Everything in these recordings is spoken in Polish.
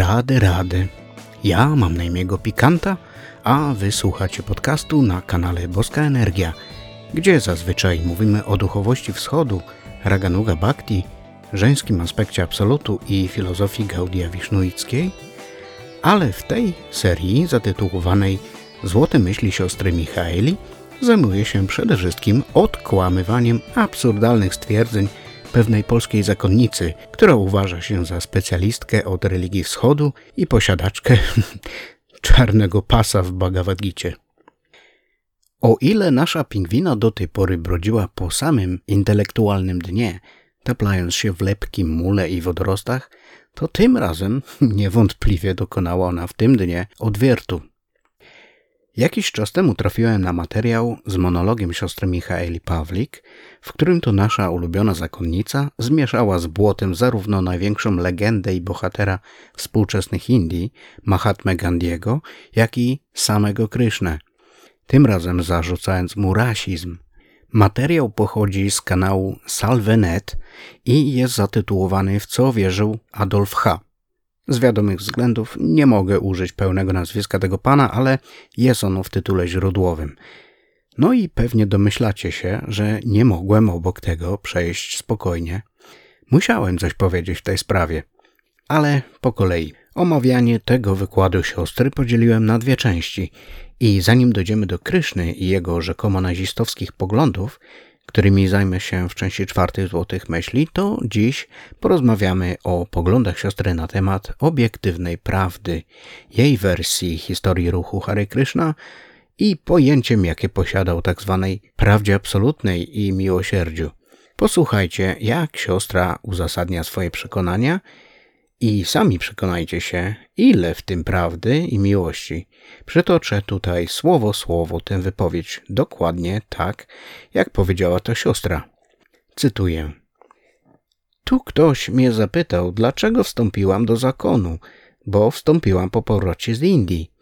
Rady, rady. Ja mam na imię Pikanta, a wysłuchacie podcastu na kanale Boska Energia, gdzie zazwyczaj mówimy o duchowości wschodu, Raganuga Bhakti, żeńskim aspekcie absolutu i filozofii Gaudia Wisznuickiej, ale w tej serii zatytułowanej Złote myśli siostry Michaeli zajmuję się przede wszystkim odkłamywaniem absurdalnych stwierdzeń pewnej polskiej zakonnicy, która uważa się za specjalistkę od religii wschodu i posiadaczkę czarnego pasa w Bhagavad O ile nasza pingwina do tej pory brodziła po samym intelektualnym dnie, taplając się w lepkim mule i wodorostach, to tym razem niewątpliwie dokonała ona w tym dnie odwiertu. Jakiś czas temu trafiłem na materiał z monologiem siostry Michaeli Pawlik, w którym to nasza ulubiona zakonnica zmieszała z błotem zarówno największą legendę i bohatera współczesnych Indii, Mahatmę Gandhiego, jak i samego Krysznę, tym razem zarzucając mu rasizm. Materiał pochodzi z kanału Salvenet i jest zatytułowany W co wierzył Adolf H. Z wiadomych względów nie mogę użyć pełnego nazwiska tego pana, ale jest ono w tytule źródłowym. No i pewnie domyślacie się, że nie mogłem obok tego przejść spokojnie. Musiałem coś powiedzieć w tej sprawie. Ale po kolei. Omawianie tego wykładu siostry podzieliłem na dwie części i zanim dojdziemy do Kryszny i jego rzekomo nazistowskich poglądów, którymi zajmę się w części czwartej Złotych Myśli, to dziś porozmawiamy o poglądach siostry na temat obiektywnej prawdy, jej wersji historii ruchu Hare Krishna i pojęciem, jakie posiadał tak zwanej prawdzie absolutnej i miłosierdziu. Posłuchajcie, jak siostra uzasadnia swoje przekonania i sami przekonajcie się, ile w tym prawdy i miłości. Przytoczę tutaj słowo słowo tę wypowiedź, dokładnie tak, jak powiedziała to siostra. Cytuję. Tu ktoś mnie zapytał, dlaczego wstąpiłam do zakonu, bo wstąpiłam po powrocie z Indii.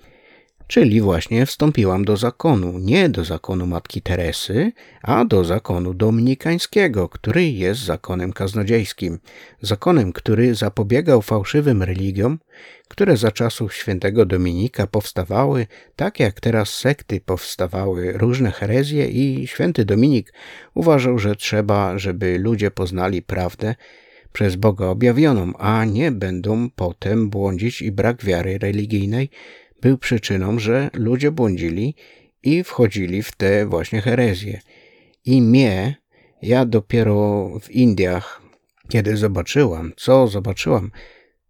Czyli właśnie wstąpiłam do zakonu, nie do zakonu Matki Teresy, a do zakonu dominikańskiego, który jest zakonem kaznodziejskim. Zakonem, który zapobiegał fałszywym religiom, które za czasów świętego Dominika powstawały, tak jak teraz sekty powstawały różne herezje i święty Dominik uważał, że trzeba, żeby ludzie poznali prawdę, przez Boga objawioną, a nie będą potem błądzić i brak wiary religijnej był przyczyną, że ludzie błądzili i wchodzili w te właśnie herezje. I mnie, ja dopiero w Indiach, kiedy zobaczyłam, co zobaczyłam,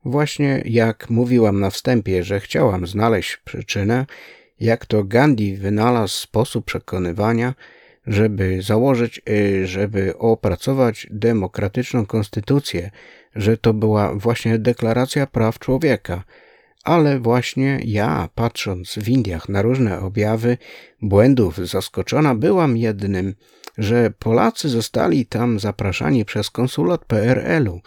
właśnie jak mówiłam na wstępie, że chciałam znaleźć przyczynę, jak to Gandhi wynalazł sposób przekonywania, żeby założyć, y, żeby opracować demokratyczną konstytucję, że to była właśnie deklaracja praw człowieka, ale właśnie ja, patrząc w Indiach na różne objawy błędów, zaskoczona byłam jednym, że Polacy zostali tam zapraszani przez konsulat PRL-u.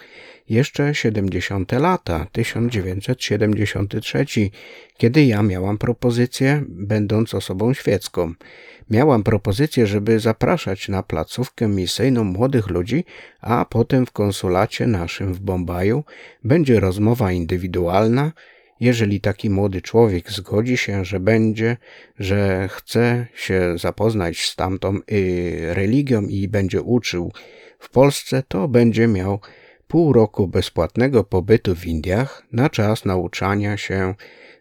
Jeszcze 70. lata, 1973, kiedy ja miałam propozycję, będąc osobą świecką. Miałam propozycję, żeby zapraszać na placówkę misyjną młodych ludzi, a potem w konsulacie naszym w Bombaju będzie rozmowa indywidualna, jeżeli taki młody człowiek zgodzi się, że będzie, że chce się zapoznać z tamtą y, religią i będzie uczył w Polsce, to będzie miał pół roku bezpłatnego pobytu w Indiach na czas nauczania się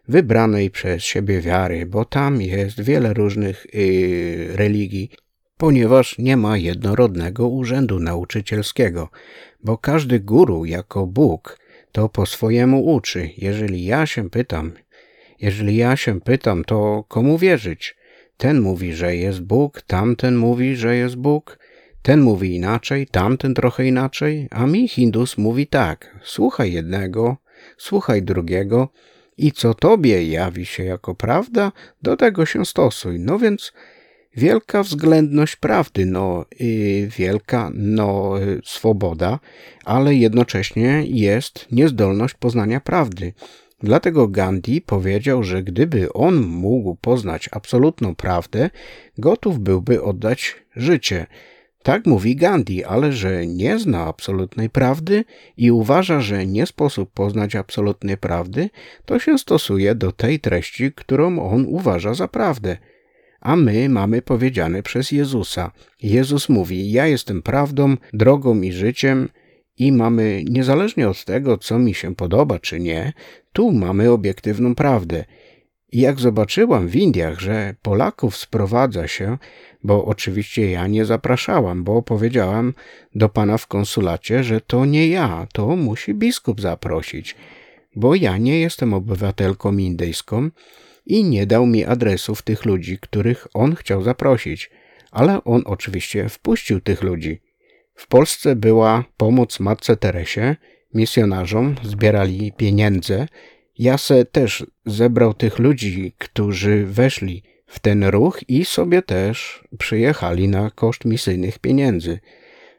wybranej przez siebie wiary, bo tam jest wiele różnych y, religii, ponieważ nie ma jednorodnego urzędu nauczycielskiego, bo każdy guru jako Bóg to po swojemu uczy. Jeżeli ja się pytam, jeżeli ja się pytam, to komu wierzyć? Ten mówi, że jest Bóg, tamten mówi, że jest Bóg, ten mówi inaczej, tamten trochę inaczej, a mi Hindus mówi tak: słuchaj jednego, słuchaj drugiego i co tobie jawi się jako prawda, do tego się stosuj. No więc wielka względność prawdy, no wielka no, swoboda, ale jednocześnie jest niezdolność poznania prawdy. Dlatego Gandhi powiedział, że gdyby on mógł poznać absolutną prawdę, gotów byłby oddać życie. Tak mówi Gandhi, ale że nie zna absolutnej prawdy i uważa, że nie sposób poznać absolutnej prawdy, to się stosuje do tej treści, którą on uważa za prawdę. A my mamy powiedziane przez Jezusa. Jezus mówi: Ja jestem prawdą, drogą i życiem, i mamy, niezależnie od tego, co mi się podoba czy nie, tu mamy obiektywną prawdę. Jak zobaczyłam w Indiach, że Polaków sprowadza się, bo oczywiście ja nie zapraszałam, bo powiedziałam do pana w konsulacie, że to nie ja, to musi biskup zaprosić, bo ja nie jestem obywatelką indyjską i nie dał mi adresów tych ludzi, których on chciał zaprosić, ale on oczywiście wpuścił tych ludzi. W Polsce była pomoc Matce Teresie, misjonarzom zbierali pieniądze. Jase też zebrał tych ludzi, którzy weszli w ten ruch i sobie też przyjechali na koszt misyjnych pieniędzy.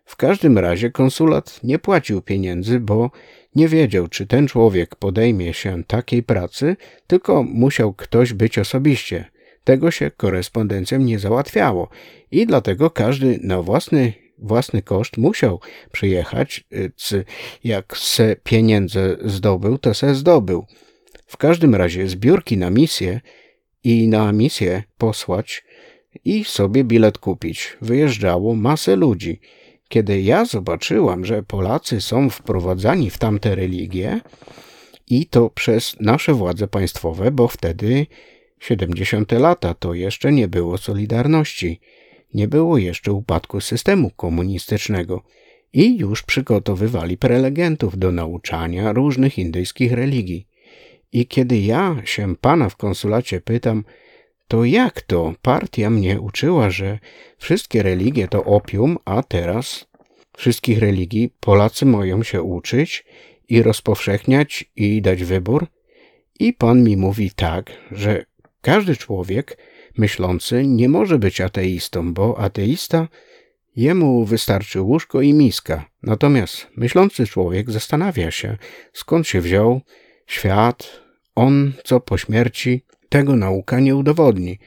W każdym razie konsulat nie płacił pieniędzy, bo nie wiedział, czy ten człowiek podejmie się takiej pracy, tylko musiał ktoś być osobiście. Tego się korespondencją nie załatwiało i dlatego każdy na własny własny koszt musiał przyjechać, y, jak se pieniądze zdobył, to se zdobył. W każdym razie zbiórki na misję i na misję posłać i sobie bilet kupić. Wyjeżdżało masę ludzi. Kiedy ja zobaczyłam, że Polacy są wprowadzani w tamte religie i to przez nasze władze państwowe, bo wtedy 70 lata to jeszcze nie było Solidarności – nie było jeszcze upadku systemu komunistycznego i już przygotowywali prelegentów do nauczania różnych indyjskich religii. I kiedy ja się pana w konsulacie pytam, to jak to partia mnie uczyła, że wszystkie religie to opium, a teraz wszystkich religii Polacy mają się uczyć i rozpowszechniać i dać wybór? I pan mi mówi tak, że każdy człowiek myślący nie może być ateistą, bo ateista jemu wystarczy łóżko i miska. Natomiast myślący człowiek zastanawia się, skąd się wziął świat, on co po śmierci, tego nauka nie udowodni.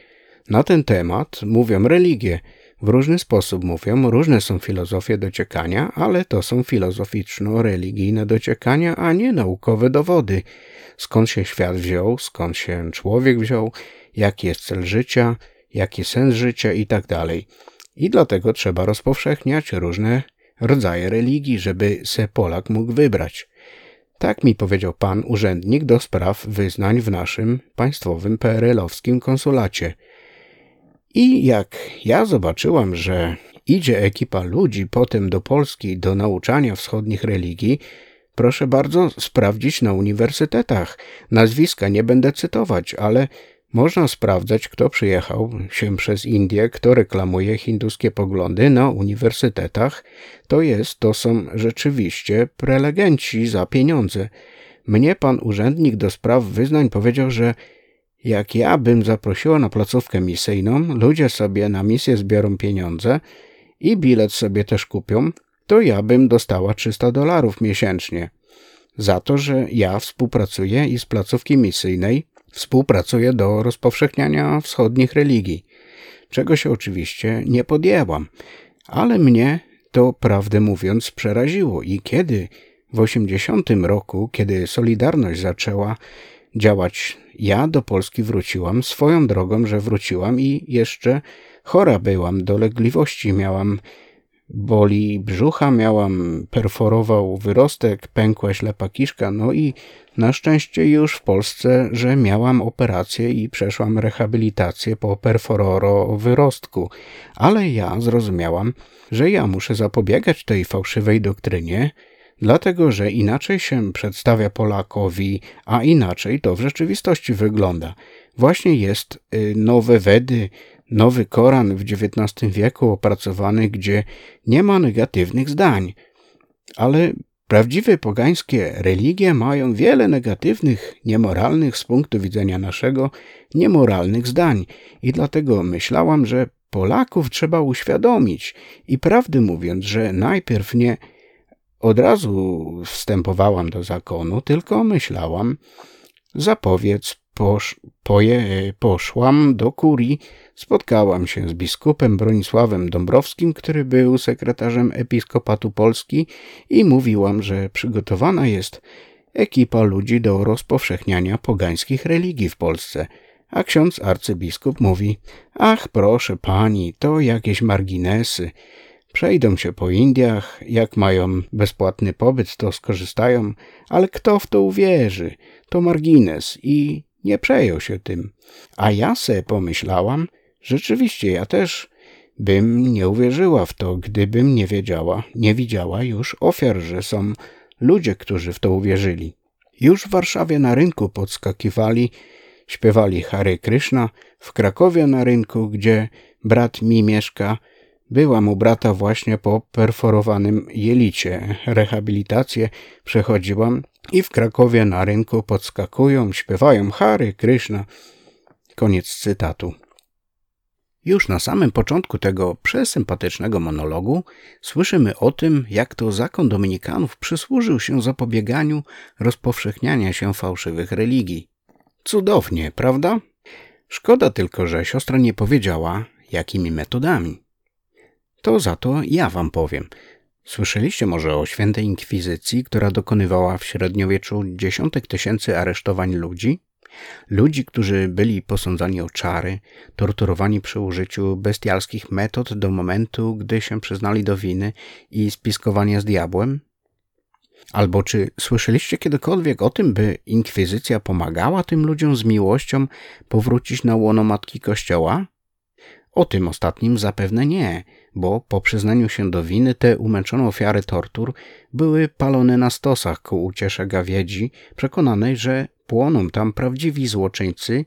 Na ten temat mówią religie. W różny sposób mówią, różne są filozofie dociekania, ale to są filozoficzno-religijne dociekania, a nie naukowe dowody. Skąd się świat wziął, skąd się człowiek wziął, jaki jest cel życia, jaki sens życia i tak dalej. I dlatego trzeba rozpowszechniać różne rodzaje religii, żeby se Polak mógł wybrać. Tak mi powiedział pan urzędnik do spraw wyznań w naszym państwowym PRL-owskim konsulacie. I jak ja zobaczyłam, że idzie ekipa ludzi potem do Polski do nauczania wschodnich religii, proszę bardzo sprawdzić na uniwersytetach. Nazwiska nie będę cytować, ale można sprawdzać, kto przyjechał się przez Indię, kto reklamuje hinduskie poglądy na uniwersytetach. To jest, to są rzeczywiście prelegenci za pieniądze. Mnie pan urzędnik do spraw wyznań powiedział, że jak ja bym zaprosiła na placówkę misyjną, ludzie sobie na misję zbiorą pieniądze i bilet sobie też kupią, to ja bym dostała 300 dolarów miesięcznie. Za to, że ja współpracuję i z placówki misyjnej Współpracuję do rozpowszechniania wschodnich religii, czego się oczywiście nie podjęłam, ale mnie to prawdę mówiąc przeraziło i kiedy w 80 roku, kiedy Solidarność zaczęła działać, ja do Polski wróciłam swoją drogą, że wróciłam i jeszcze chora byłam, dolegliwości miałam boli brzucha, miałam, perforował wyrostek, pękła ślepa kiszka, no i na szczęście już w Polsce, że miałam operację i przeszłam rehabilitację po perfororo wyrostku, ale ja zrozumiałam, że ja muszę zapobiegać tej fałszywej doktrynie, dlatego że inaczej się przedstawia Polakowi, a inaczej to w rzeczywistości wygląda. Właśnie jest y, nowe Wedy, nowy Koran w XIX wieku opracowany, gdzie nie ma negatywnych zdań. Ale prawdziwe pogańskie religie mają wiele negatywnych, niemoralnych z punktu widzenia naszego, niemoralnych zdań. I dlatego myślałam, że Polaków trzeba uświadomić. I prawdy mówiąc, że najpierw nie od razu wstępowałam do zakonu, tylko myślałam, Zapowiedz, posz, poje, poszłam do kurii, spotkałam się z biskupem Bronisławem Dąbrowskim, który był sekretarzem Episkopatu Polski i mówiłam, że przygotowana jest ekipa ludzi do rozpowszechniania pogańskich religii w Polsce. A ksiądz arcybiskup mówi: Ach, proszę pani, to jakieś marginesy. Przejdą się po Indiach, jak mają bezpłatny pobyt, to skorzystają, ale kto w to uwierzy? To margines i nie przejął się tym. A ja se pomyślałam, rzeczywiście ja też bym nie uwierzyła w to, gdybym nie wiedziała, nie widziała już ofiar, że są ludzie, którzy w to uwierzyli. Już w Warszawie na rynku podskakiwali, śpiewali Hare Krishna, w Krakowie na rynku, gdzie brat mi mieszka, Byłam u brata właśnie po perforowanym jelicie. Rehabilitację przechodziłam i w Krakowie na rynku podskakują, śpiewają Hary, Kryszna. Koniec cytatu. Już na samym początku tego przesympatycznego monologu słyszymy o tym, jak to zakon dominikanów przysłużył się zapobieganiu rozpowszechniania się fałszywych religii. Cudownie, prawda? Szkoda tylko, że siostra nie powiedziała, jakimi metodami. To za to ja wam powiem. Słyszeliście może o świętej inkwizycji, która dokonywała w średniowieczu dziesiątek tysięcy aresztowań ludzi? Ludzi, którzy byli posądzani o czary, torturowani przy użyciu bestialskich metod do momentu, gdy się przyznali do winy i spiskowania z diabłem? Albo czy słyszeliście kiedykolwiek o tym, by inkwizycja pomagała tym ludziom z miłością powrócić na łono Matki Kościoła? O tym ostatnim zapewne nie, bo po przyznaniu się do winy te umęczone ofiary tortur były palone na stosach ku uciesze gawiedzi, przekonanej, że płoną tam prawdziwi złoczyńcy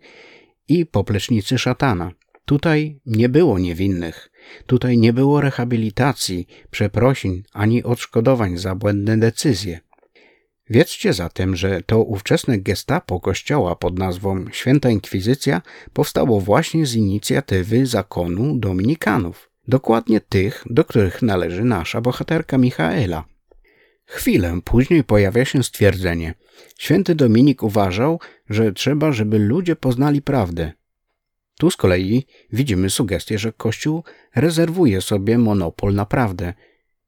i poplecznicy szatana. Tutaj nie było niewinnych, tutaj nie było rehabilitacji, przeprosin ani odszkodowań za błędne decyzje. Wiedzcie zatem, że to ówczesne gestapo kościoła pod nazwą Święta Inkwizycja powstało właśnie z inicjatywy zakonu dominikanów, dokładnie tych, do których należy nasza bohaterka Michaela. Chwilę później pojawia się stwierdzenie. Święty Dominik uważał, że trzeba, żeby ludzie poznali prawdę. Tu z kolei widzimy sugestię, że Kościół rezerwuje sobie monopol na prawdę.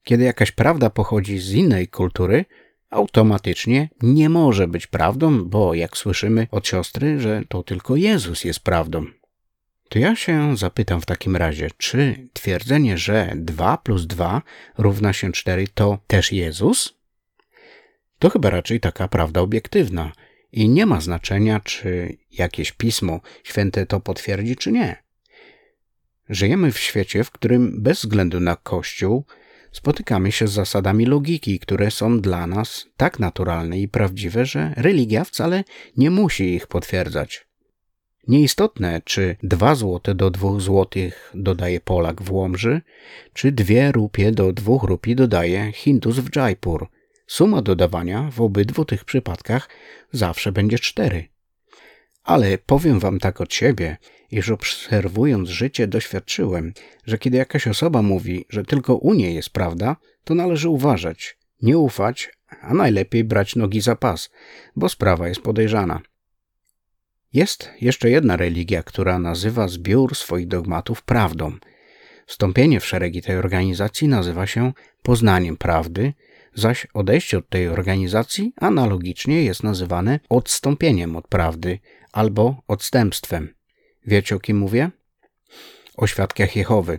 Kiedy jakaś prawda pochodzi z innej kultury, automatycznie nie może być prawdą, bo jak słyszymy od siostry, że to tylko Jezus jest prawdą. To ja się zapytam w takim razie, czy twierdzenie, że 2 plus 2 równa się 4 to też Jezus? To chyba raczej taka prawda obiektywna i nie ma znaczenia, czy jakieś pismo święte to potwierdzi, czy nie. Żyjemy w świecie, w którym bez względu na Kościół spotykamy się z zasadami logiki, które są dla nas tak naturalne i prawdziwe, że religia wcale nie musi ich potwierdzać. Nieistotne, czy dwa złote do dwóch złotych dodaje Polak w Łomży, czy dwie rupie do dwóch rupi dodaje Hindus w Jaipur. Suma dodawania w obydwu tych przypadkach zawsze będzie cztery. Ale powiem wam tak od siebie, iż obserwując życie doświadczyłem, że kiedy jakaś osoba mówi, że tylko u niej jest prawda, to należy uważać, nie ufać, a najlepiej brać nogi za pas, bo sprawa jest podejrzana. Jest jeszcze jedna religia, która nazywa zbiór swoich dogmatów prawdą. Wstąpienie w szeregi tej organizacji nazywa się poznaniem prawdy, zaś odejście od tej organizacji analogicznie jest nazywane odstąpieniem od prawdy albo odstępstwem. Wiecie o kim mówię? O świadkach Jehowy.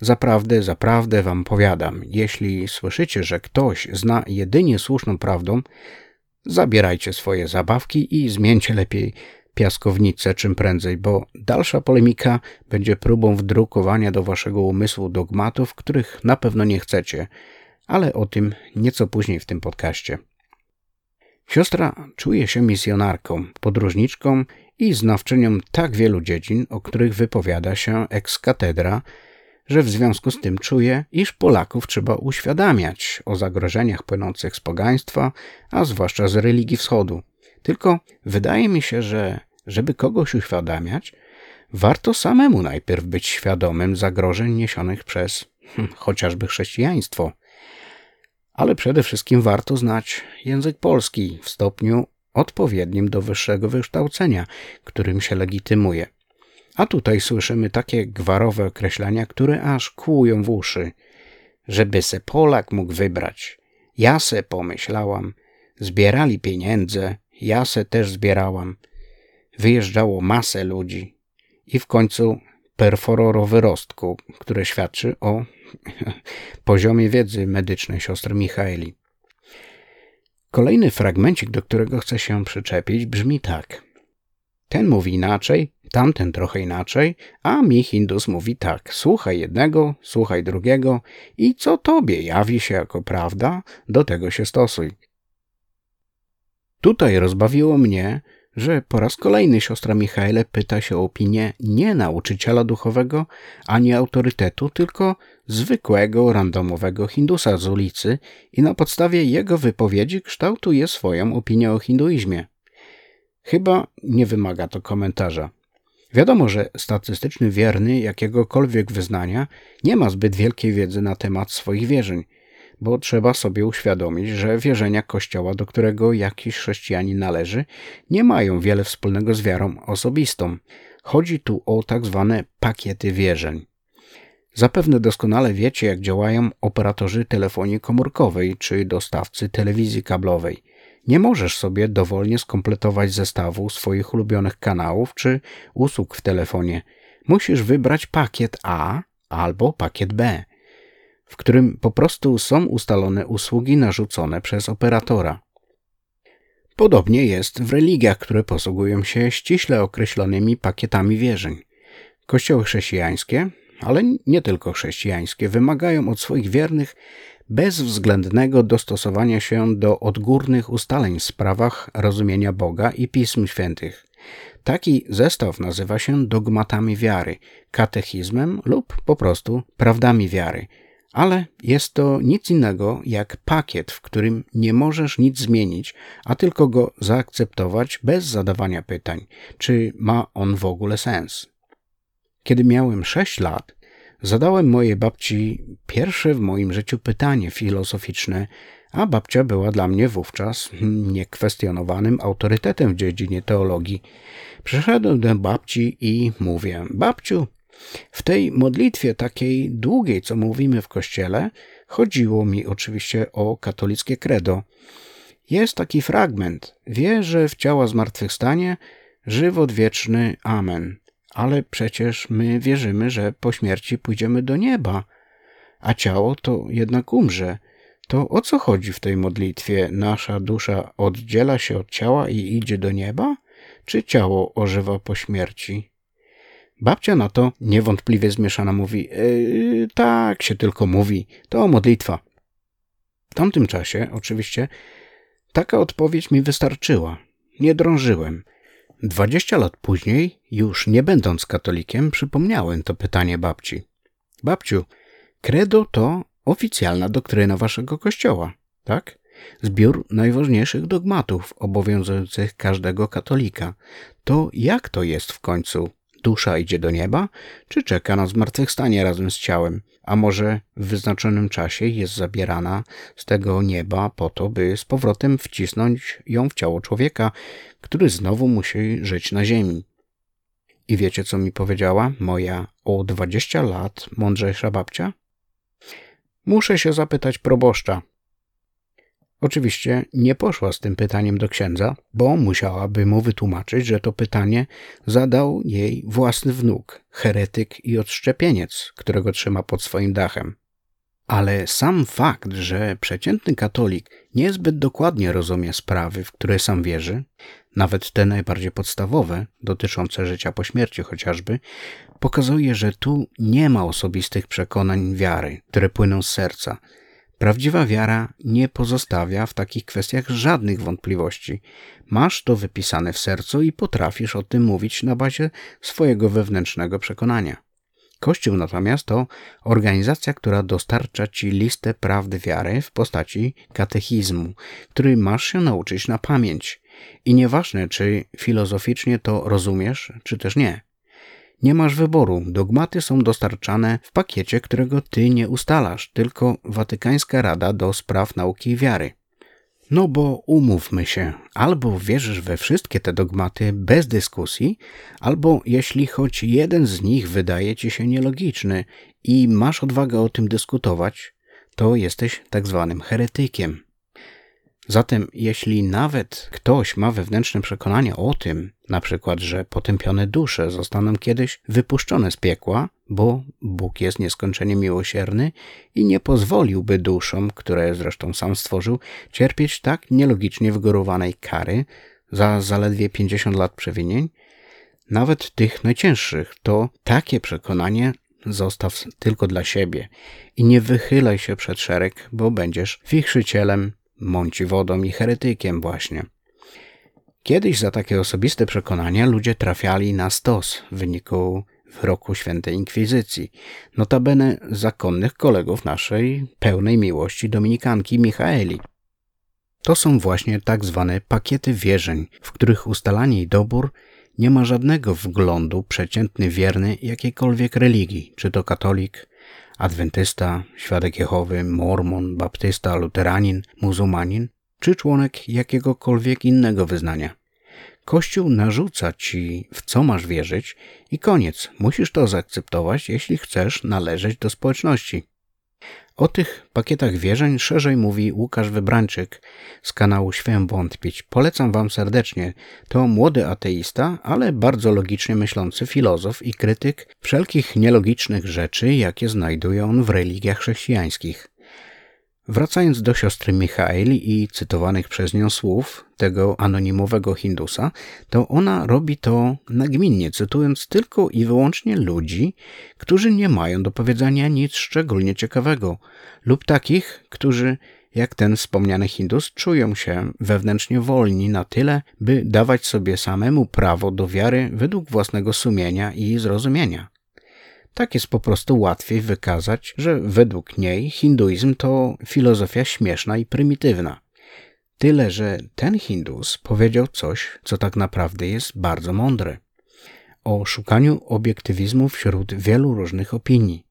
Zaprawdę, zaprawdę wam powiadam, jeśli słyszycie, że ktoś zna jedynie słuszną prawdą, zabierajcie swoje zabawki i zmieńcie lepiej piaskownicę czym prędzej, bo dalsza polemika będzie próbą wdrukowania do waszego umysłu dogmatów, których na pewno nie chcecie, ale o tym nieco później w tym podcaście. Siostra czuje się misjonarką, podróżniczką i znawczynią tak wielu dziedzin, o których wypowiada się ex katedra, że w związku z tym czuje, iż Polaków trzeba uświadamiać o zagrożeniach płynących z pogaństwa, a zwłaszcza z religii wschodu. Tylko wydaje mi się, że żeby kogoś uświadamiać, warto samemu najpierw być świadomym zagrożeń niesionych przez hm, chociażby chrześcijaństwo. Ale przede wszystkim warto znać język polski w stopniu, odpowiednim do wyższego wykształcenia, którym się legitymuje. A tutaj słyszymy takie gwarowe określenia, które aż kłują w uszy. Żeby se Polak mógł wybrać. Ja se pomyślałam. Zbierali pieniądze, ja se też zbierałam. Wyjeżdżało masę ludzi. I w końcu perfororo wyrostku, które świadczy o poziomie wiedzy medycznej siostry Michaeli. Kolejny fragmencik, do którego chcę się przyczepić, brzmi tak. Ten mówi inaczej, tamten trochę inaczej, a mi Hindus mówi tak: słuchaj jednego, słuchaj drugiego i co tobie jawi się jako prawda, do tego się stosuj. Tutaj rozbawiło mnie, że po raz kolejny siostra Michaele pyta się o opinię nie nauczyciela duchowego ani autorytetu, tylko zwykłego, randomowego Hindusa z ulicy i na podstawie jego wypowiedzi kształtuje swoją opinię o hinduizmie. Chyba nie wymaga to komentarza. Wiadomo, że statystyczny wierny jakiegokolwiek wyznania nie ma zbyt wielkiej wiedzy na temat swoich wierzeń, bo trzeba sobie uświadomić, że wierzenia kościoła, do którego jakiś chrześcijanin należy, nie mają wiele wspólnego z wiarą osobistą. Chodzi tu o tak zwane pakiety wierzeń. Zapewne doskonale wiecie, jak działają operatorzy telefonii komórkowej czy dostawcy telewizji kablowej. Nie możesz sobie dowolnie skompletować zestawu swoich ulubionych kanałów czy usług w telefonie. Musisz wybrać pakiet A albo pakiet B, w którym po prostu są ustalone usługi narzucone przez operatora. Podobnie jest w religiach, które posługują się ściśle określonymi pakietami wierzeń. Kościoły chrześcijańskie, ale nie tylko chrześcijańskie, wymagają od swoich wiernych bezwzględnego dostosowania się do odgórnych ustaleń w sprawach rozumienia Boga i Pism Świętych. Taki zestaw nazywa się dogmatami wiary, katechizmem lub po prostu prawdami wiary. Ale jest to nic innego jak pakiet, w którym nie możesz nic zmienić, a tylko go zaakceptować bez zadawania pytań, czy ma on w ogóle sens. Kiedy miałem 6 lat, Zadałem mojej babci pierwsze w moim życiu pytanie filozoficzne, a babcia była dla mnie wówczas niekwestionowanym autorytetem w dziedzinie teologii. Przyszedłem do babci i mówię: Babciu, w tej modlitwie takiej długiej, co mówimy w kościele, chodziło mi oczywiście o katolickie credo. Jest taki fragment: Wierzę w ciała zmartwychwstanie, żywot wieczny. Amen ale przecież my wierzymy, że po śmierci pójdziemy do nieba, a ciało to jednak umrze. To o co chodzi w tej modlitwie? Nasza dusza oddziela się od ciała i idzie do nieba? Czy ciało ożywa po śmierci? Babcia na to niewątpliwie zmieszana mówi: yy, Tak się tylko mówi, to modlitwa. W tamtym czasie, oczywiście, taka odpowiedź mi wystarczyła. Nie drążyłem. Dwadzieścia lat później, już nie będąc katolikiem, przypomniałem to pytanie babci. Babciu, credo to oficjalna doktryna waszego kościoła, tak? Zbiór najważniejszych dogmatów obowiązujących każdego katolika. To jak to jest w końcu? Dusza idzie do nieba, czy czeka na zmartwychwstanie razem z ciałem? A może w wyznaczonym czasie jest zabierana z tego nieba po to, by z powrotem wcisnąć ją w ciało człowieka, który znowu musi żyć na ziemi? I wiecie, co mi powiedziała moja o 20 lat mądrzejsza babcia? Muszę się zapytać proboszcza, Oczywiście nie poszła z tym pytaniem do księdza, bo musiałaby mu wytłumaczyć, że to pytanie zadał jej własny wnuk, heretyk i odszczepieniec, którego trzyma pod swoim dachem. Ale sam fakt, że przeciętny katolik niezbyt dokładnie rozumie sprawy, w które sam wierzy, nawet te najbardziej podstawowe, dotyczące życia po śmierci chociażby, pokazuje, że tu nie ma osobistych przekonań wiary, które płyną z serca, Prawdziwa wiara nie pozostawia w takich kwestiach żadnych wątpliwości. Masz to wypisane w sercu i potrafisz o tym mówić na bazie swojego wewnętrznego przekonania. Kościół natomiast to organizacja, która dostarcza ci listę prawdy wiary w postaci katechizmu, który masz się nauczyć na pamięć. I nieważne, czy filozoficznie to rozumiesz, czy też nie. Nie masz wyboru. Dogmaty są dostarczane w pakiecie, którego ty nie ustalasz, tylko Watykańska Rada do Spraw Nauki i Wiary. No bo umówmy się, albo wierzysz we wszystkie te dogmaty bez dyskusji, albo jeśli choć jeden z nich wydaje ci się nielogiczny i masz odwagę o tym dyskutować, to jesteś tak zwanym heretykiem. Zatem, jeśli nawet ktoś ma wewnętrzne przekonanie o tym, na przykład, że potępione dusze zostaną kiedyś wypuszczone z piekła, bo Bóg jest nieskończenie miłosierny i nie pozwoliłby duszom, które zresztą sam stworzył, cierpieć tak nielogicznie wygórowanej kary za zaledwie 50 lat przewinień, nawet tych najcięższych, to takie przekonanie zostaw tylko dla siebie i nie wychylaj się przed szereg, bo będziesz wichrzycielem mąci wodą i heretykiem właśnie. Kiedyś za takie osobiste przekonania ludzie trafiali na stos w wyniku wyroku świętej inkwizycji, notabene zakonnych kolegów naszej pełnej miłości dominikanki Michaeli. To są właśnie tak zwane pakiety wierzeń, w których ustalanie i dobór nie ma żadnego wglądu przeciętny wierny jakiejkolwiek religii, czy to katolik, adwentysta, świadek Jehowy, mormon, baptysta, luteranin, muzułmanin czy członek jakiegokolwiek innego wyznania. Kościół narzuca ci, w co masz wierzyć i koniec. Musisz to zaakceptować, jeśli chcesz należeć do społeczności. O tych pakietach wierzeń szerzej mówi Łukasz Wybrańczyk z kanału Świem Wątpić. Polecam Wam serdecznie. To młody ateista, ale bardzo logicznie myślący filozof i krytyk wszelkich nielogicznych rzeczy, jakie znajduje on w religiach chrześcijańskich. Wracając do siostry Michaeli i cytowanych przez nią słów tego anonimowego Hindusa, to ona robi to nagminnie, cytując tylko i wyłącznie ludzi, którzy nie mają do powiedzenia nic szczególnie ciekawego, lub takich, którzy, jak ten wspomniany Hindus, czują się wewnętrznie wolni na tyle, by dawać sobie samemu prawo do wiary według własnego sumienia i zrozumienia. Tak jest po prostu łatwiej wykazać, że według niej hinduizm to filozofia śmieszna i prymitywna. Tyle, że ten Hindus powiedział coś, co tak naprawdę jest bardzo mądre. O szukaniu obiektywizmu wśród wielu różnych opinii.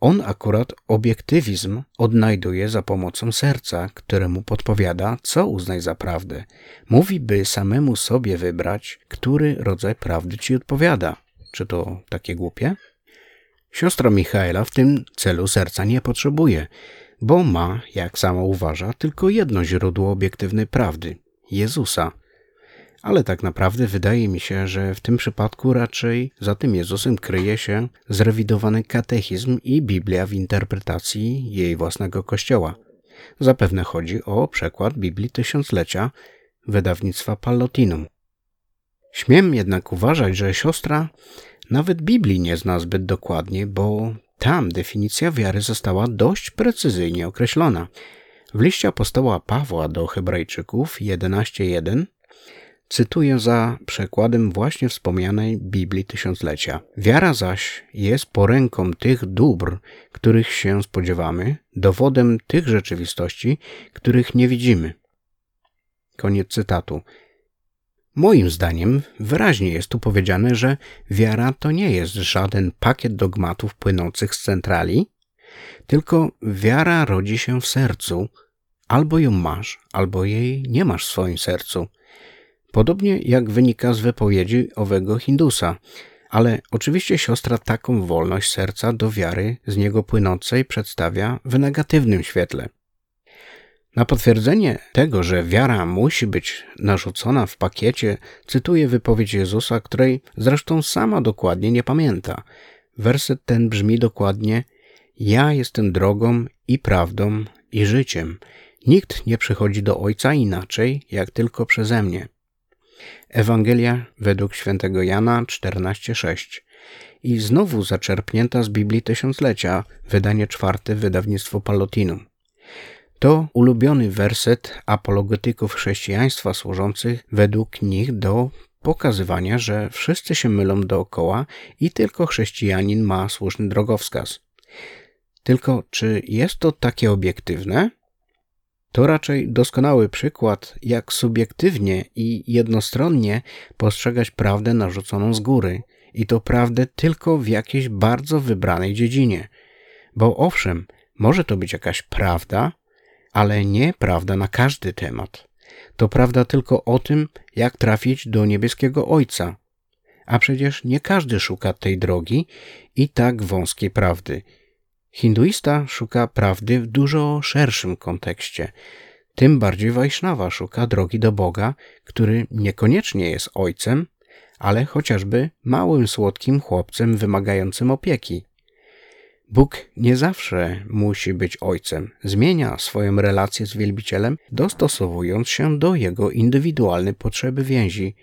On akurat obiektywizm odnajduje za pomocą serca, któremu podpowiada, co uznać za prawdę. Mówi, by samemu sobie wybrać, który rodzaj prawdy ci odpowiada. Czy to takie głupie? Siostra Michaela w tym celu serca nie potrzebuje, bo ma, jak sama uważa, tylko jedno źródło obiektywnej prawdy Jezusa. Ale tak naprawdę wydaje mi się, że w tym przypadku raczej za tym Jezusem kryje się zrewidowany katechizm i Biblia w interpretacji jej własnego kościoła. Zapewne chodzi o przekład Biblii Tysiąclecia wydawnictwa Pallotinum. Śmiem jednak uważać, że siostra nawet Biblii nie zna zbyt dokładnie, bo tam definicja wiary została dość precyzyjnie określona. W liście apostoła Pawła do Hebrajczyków 11.1 cytuję za przekładem właśnie wspomnianej Biblii Tysiąclecia. Wiara zaś jest poręką tych dóbr, których się spodziewamy, dowodem tych rzeczywistości, których nie widzimy. Koniec cytatu. Moim zdaniem wyraźnie jest tu powiedziane, że wiara to nie jest żaden pakiet dogmatów płynących z centrali, tylko wiara rodzi się w sercu. Albo ją masz, albo jej nie masz w swoim sercu. Podobnie jak wynika z wypowiedzi owego Hindusa. Ale oczywiście siostra taką wolność serca do wiary z niego płynącej przedstawia w negatywnym świetle. Na potwierdzenie tego, że wiara musi być narzucona w pakiecie, cytuję wypowiedź Jezusa, której zresztą sama dokładnie nie pamięta. Werset ten brzmi dokładnie: Ja jestem drogą i prawdą i życiem. Nikt nie przychodzi do Ojca inaczej, jak tylko przeze mnie. Ewangelia według świętego Jana 14:6. I znowu zaczerpnięta z Biblii Tysiąclecia, wydanie czwarte, wydawnictwo Palotinum. To ulubiony werset apologetyków chrześcijaństwa służących według nich do pokazywania, że wszyscy się mylą dookoła i tylko chrześcijanin ma słuszny drogowskaz. Tylko czy jest to takie obiektywne? To raczej doskonały przykład, jak subiektywnie i jednostronnie postrzegać prawdę narzuconą z góry, i to prawdę tylko w jakiejś bardzo wybranej dziedzinie. Bo owszem, może to być jakaś prawda, ale nie prawda na każdy temat. To prawda tylko o tym, jak trafić do niebieskiego Ojca. A przecież nie każdy szuka tej drogi i tak wąskiej prawdy. Hinduista szuka prawdy w dużo szerszym kontekście. Tym bardziej Wajsznawa szuka drogi do Boga, który niekoniecznie jest ojcem, ale chociażby małym, słodkim chłopcem wymagającym opieki. Bóg nie zawsze musi ojcem. ojcem. Zmienia swoją relację z wielbicielem, dostosowując się do jego indywidualnej potrzeby więzi.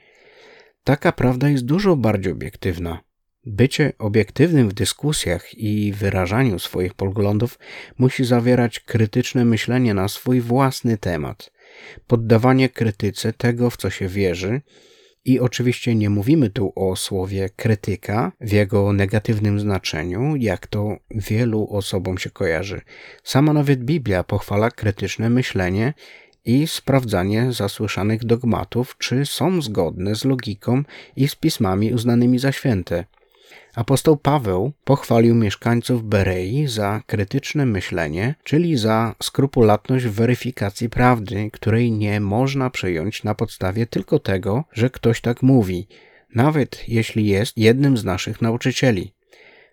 Taka prawda jest dużo bardziej obiektywna. Bycie obiektywnym w dyskusjach i wyrażaniu swoich poglądów musi zawierać krytyczne myślenie na swój własny temat, poddawanie krytyce tego, w co się wierzy, i oczywiście nie mówimy tu o słowie krytyka w jego negatywnym znaczeniu, jak to wielu osobom się kojarzy. Sama nawet Biblia pochwala krytyczne myślenie i sprawdzanie zasłyszanych dogmatów, czy są zgodne z logiką i z pismami uznanymi za święte. Apostoł Paweł pochwalił mieszkańców Berei za krytyczne myślenie, czyli za skrupulatność w weryfikacji prawdy, której nie można przyjąć na podstawie tylko tego, że ktoś tak mówi, nawet jeśli jest jednym z naszych nauczycieli.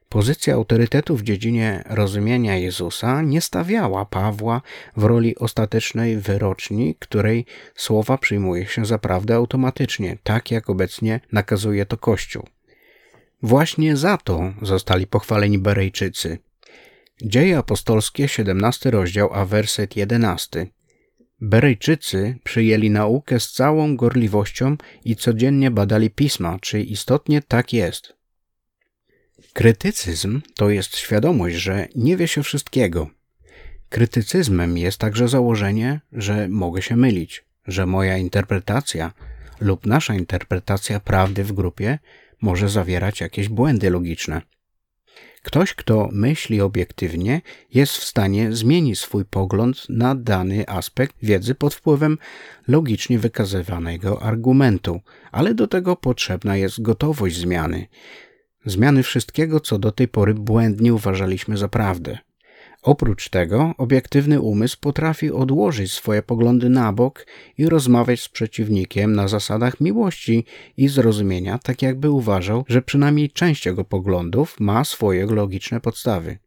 Pozycja autorytetu w dziedzinie rozumienia Jezusa nie stawiała Pawła w roli ostatecznej wyroczni, której słowa przyjmuje się za prawdę automatycznie, tak jak obecnie nakazuje to Kościół. Właśnie za to zostali pochwaleni Berejczycy. Dzieje apostolskie, 17 rozdział, a werset 11. Berejczycy przyjęli naukę z całą gorliwością i codziennie badali pisma, czy istotnie tak jest. Krytycyzm to jest świadomość, że nie wie się wszystkiego. Krytycyzmem jest także założenie, że mogę się mylić, że moja interpretacja lub nasza interpretacja prawdy w grupie może zawierać jakieś błędy logiczne. Ktoś, kto myśli obiektywnie, jest w stanie zmienić swój pogląd na dany aspekt wiedzy pod wpływem logicznie wykazywanego argumentu, ale do tego potrzebna jest gotowość zmiany. Zmiany wszystkiego, co do tej pory błędnie uważaliśmy za prawdę. Oprócz tego, obiektywny umysł potrafi odłożyć swoje poglądy na bok i rozmawiać z przeciwnikiem na zasadach miłości i zrozumienia, tak jakby uważał, że przynajmniej część jego poglądów ma swoje logiczne podstawy.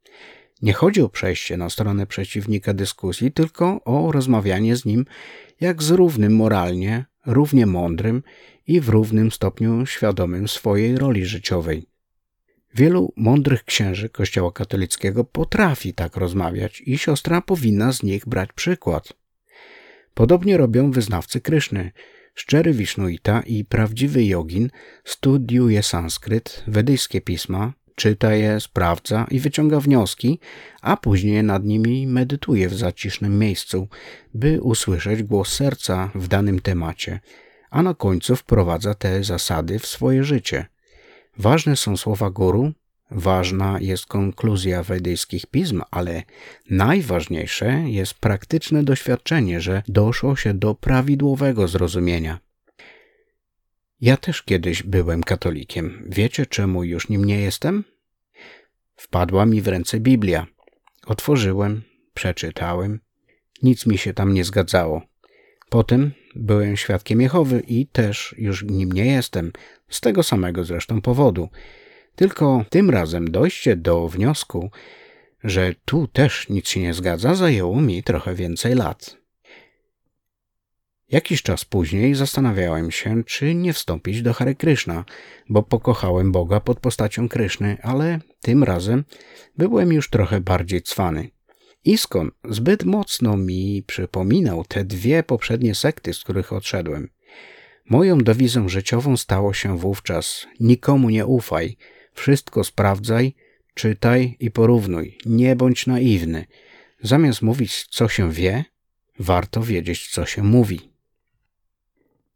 Nie chodzi o przejście na stronę przeciwnika dyskusji, tylko o rozmawianie z nim jak z równym moralnie, równie mądrym i w równym stopniu świadomym swojej roli życiowej. Wielu mądrych księży Kościoła katolickiego potrafi tak rozmawiać i siostra powinna z nich brać przykład. Podobnie robią wyznawcy Kryszny. Szczery Wisznuita i prawdziwy jogin studiuje sanskryt, wedyjskie pisma, czyta je, sprawdza i wyciąga wnioski, a później nad nimi medytuje w zacisznym miejscu, by usłyszeć głos serca w danym temacie, a na końcu wprowadza te zasady w swoje życie – Ważne są słowa guru, ważna jest konkluzja wedyjskich pism, ale najważniejsze jest praktyczne doświadczenie, że doszło się do prawidłowego zrozumienia. Ja też kiedyś byłem katolikiem. Wiecie, czemu już nim nie jestem? Wpadła mi w ręce Biblia. Otworzyłem, przeczytałem. Nic mi się tam nie zgadzało. Potem byłem świadkiem Jehowy i też już nim nie jestem, z tego samego zresztą powodu. Tylko tym razem dojście do wniosku, że tu też nic się nie zgadza, zajęło mi trochę więcej lat. Jakiś czas później zastanawiałem się, czy nie wstąpić do Hare Kryszna, bo pokochałem Boga pod postacią Kryszny, ale tym razem byłem już trochę bardziej cwany. Iskon zbyt mocno mi przypominał te dwie poprzednie sekty, z których odszedłem. Moją dewizą życiową stało się wówczas nikomu nie ufaj, wszystko sprawdzaj, czytaj i porównuj, nie bądź naiwny. Zamiast mówić, co się wie, warto wiedzieć, co się mówi.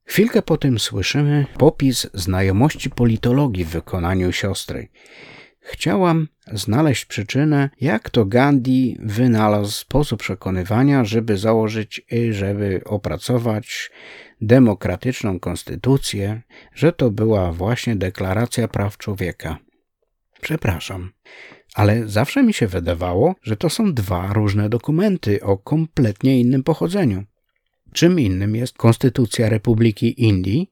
Chwilkę po tym słyszymy popis znajomości politologii w wykonaniu siostry. Chciałam znaleźć przyczynę, jak to Gandhi wynalazł sposób przekonywania, żeby założyć i żeby opracować demokratyczną konstytucję, że to była właśnie deklaracja praw człowieka. Przepraszam. ale zawsze mi się wydawało, że to są dwa różne dokumenty o kompletnie innym pochodzeniu. Czym innym jest Konstytucja Republiki Indii,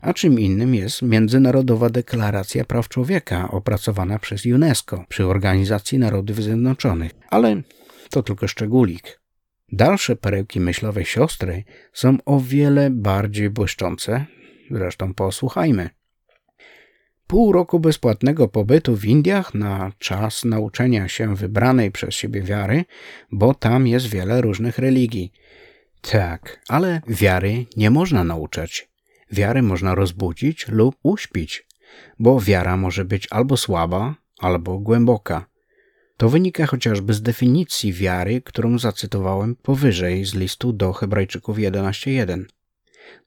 a czym innym jest Międzynarodowa Deklaracja Praw Człowieka opracowana przez UNESCO przy Organizacji Narodów Zjednoczonych. Ale to tylko szczególik. Dalsze perełki myślowe siostry są o wiele bardziej błyszczące, zresztą posłuchajmy. Pół roku bezpłatnego pobytu w Indiach na czas nauczenia się wybranej przez siebie wiary, bo tam jest wiele różnych religii. Tak, ale wiary nie można nauczać. Wiary można rozbudzić lub uśpić, bo wiara może być albo słaba, albo głęboka. To wynika chociażby z definicji wiary, którą zacytowałem powyżej z listu do Hebrajczyków 11.1.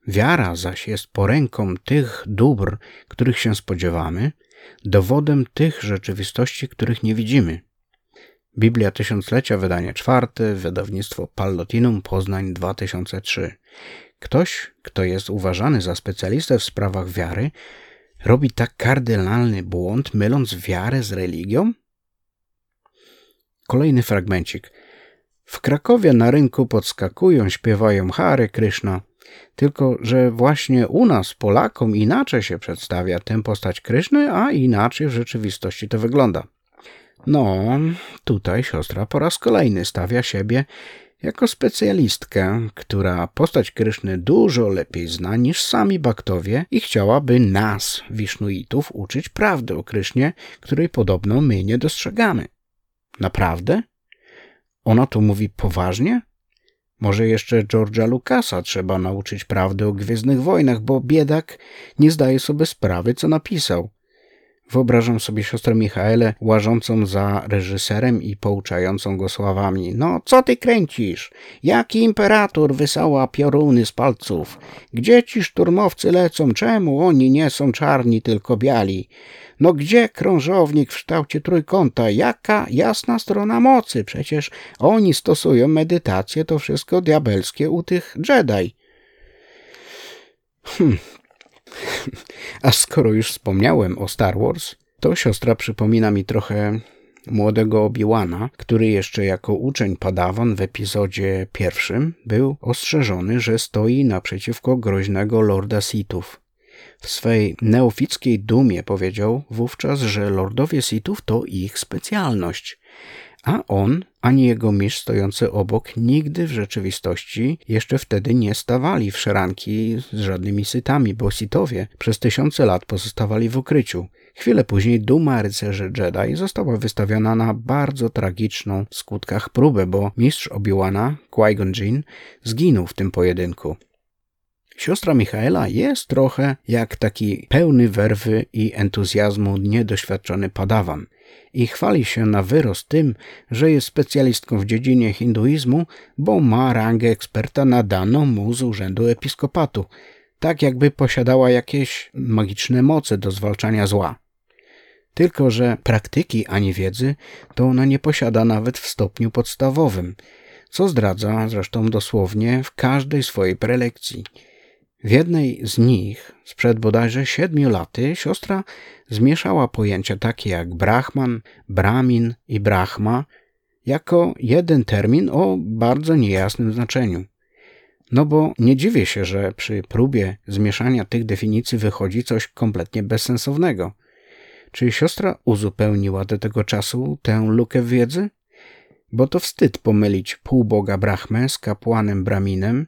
Wiara zaś jest poręką tych dóbr, których się spodziewamy, dowodem tych rzeczywistości, których nie widzimy. Biblia Tysiąclecia, wydanie czwarte, wydawnictwo Pallotinum, Poznań 2003. Ktoś, kto jest uważany za specjalistę w sprawach wiary, robi tak kardynalny błąd, myląc wiarę z religią? Kolejny fragmencik. W Krakowie na rynku podskakują, śpiewają Hare Krishna. Tylko, że właśnie u nas, Polakom, inaczej się przedstawia tę postać Kryszny, a inaczej w rzeczywistości to wygląda. No, tutaj siostra po raz kolejny stawia siebie jako specjalistkę, która postać Kryszny dużo lepiej zna niż sami Baktowie i chciałaby nas, Wisznuitów, uczyć prawdy o Krysznie, której podobno my nie dostrzegamy. Naprawdę? Ona to mówi poważnie? Może jeszcze George'a Lucasa trzeba nauczyć prawdy o Gwiezdnych Wojnach, bo biedak nie zdaje sobie sprawy, co napisał. Wyobrażam sobie siostrę Michaelę łażącą za reżyserem i pouczającą go słowami. No, co ty kręcisz? Jaki imperator wysała pioruny z palców? Gdzie ci szturmowcy lecą? Czemu oni nie są czarni, tylko biali? No gdzie krążownik w kształcie trójkąta? Jaka jasna strona mocy? Przecież oni stosują medytację, to wszystko diabelskie u tych Jedi. Hm, a skoro już wspomniałem o Star Wars, to siostra przypomina mi trochę młodego Obi-Wana, który jeszcze jako uczeń Padawan w epizodzie pierwszym był ostrzeżony, że stoi naprzeciwko groźnego Lorda Sithów. W swej neofickiej dumie powiedział wówczas, że Lordowie Sithów to ich specjalność, a on ani jego mistrz stojący obok nigdy w rzeczywistości jeszcze wtedy nie stawali w szeranki z żadnymi sytami, bo sitowie przez tysiące lat pozostawali w ukryciu. Chwilę później duma rycerzy Jedi została wystawiona na bardzo tragiczną w skutkach próbę, bo mistrz Obi-Wana, Qui-Gon Jinn, zginął w tym pojedynku. Siostra Michaela jest trochę jak taki pełny werwy i entuzjazmu niedoświadczony padawan – i chwali się na wyrost tym, że jest specjalistką w dziedzinie hinduizmu, bo ma rangę eksperta nadaną mu z urzędu episkopatu, tak jakby posiadała jakieś magiczne moce do zwalczania zła. Tylko, że praktyki ani wiedzy to ona nie posiada nawet w stopniu podstawowym, co zdradza zresztą dosłownie w każdej swojej prelekcji – w jednej z nich, sprzed bodajże siedmiu laty, siostra zmieszała pojęcia takie jak Brahman, Brahmin i Brahma jako jeden termin o bardzo niejasnym znaczeniu. No bo nie dziwię się, że przy próbie zmieszania tych definicji wychodzi coś kompletnie bezsensownego. Czy siostra uzupełniła do tego czasu tę lukę wiedzy? Bo to wstyd pomylić półboga Brahmę z kapłanem Braminem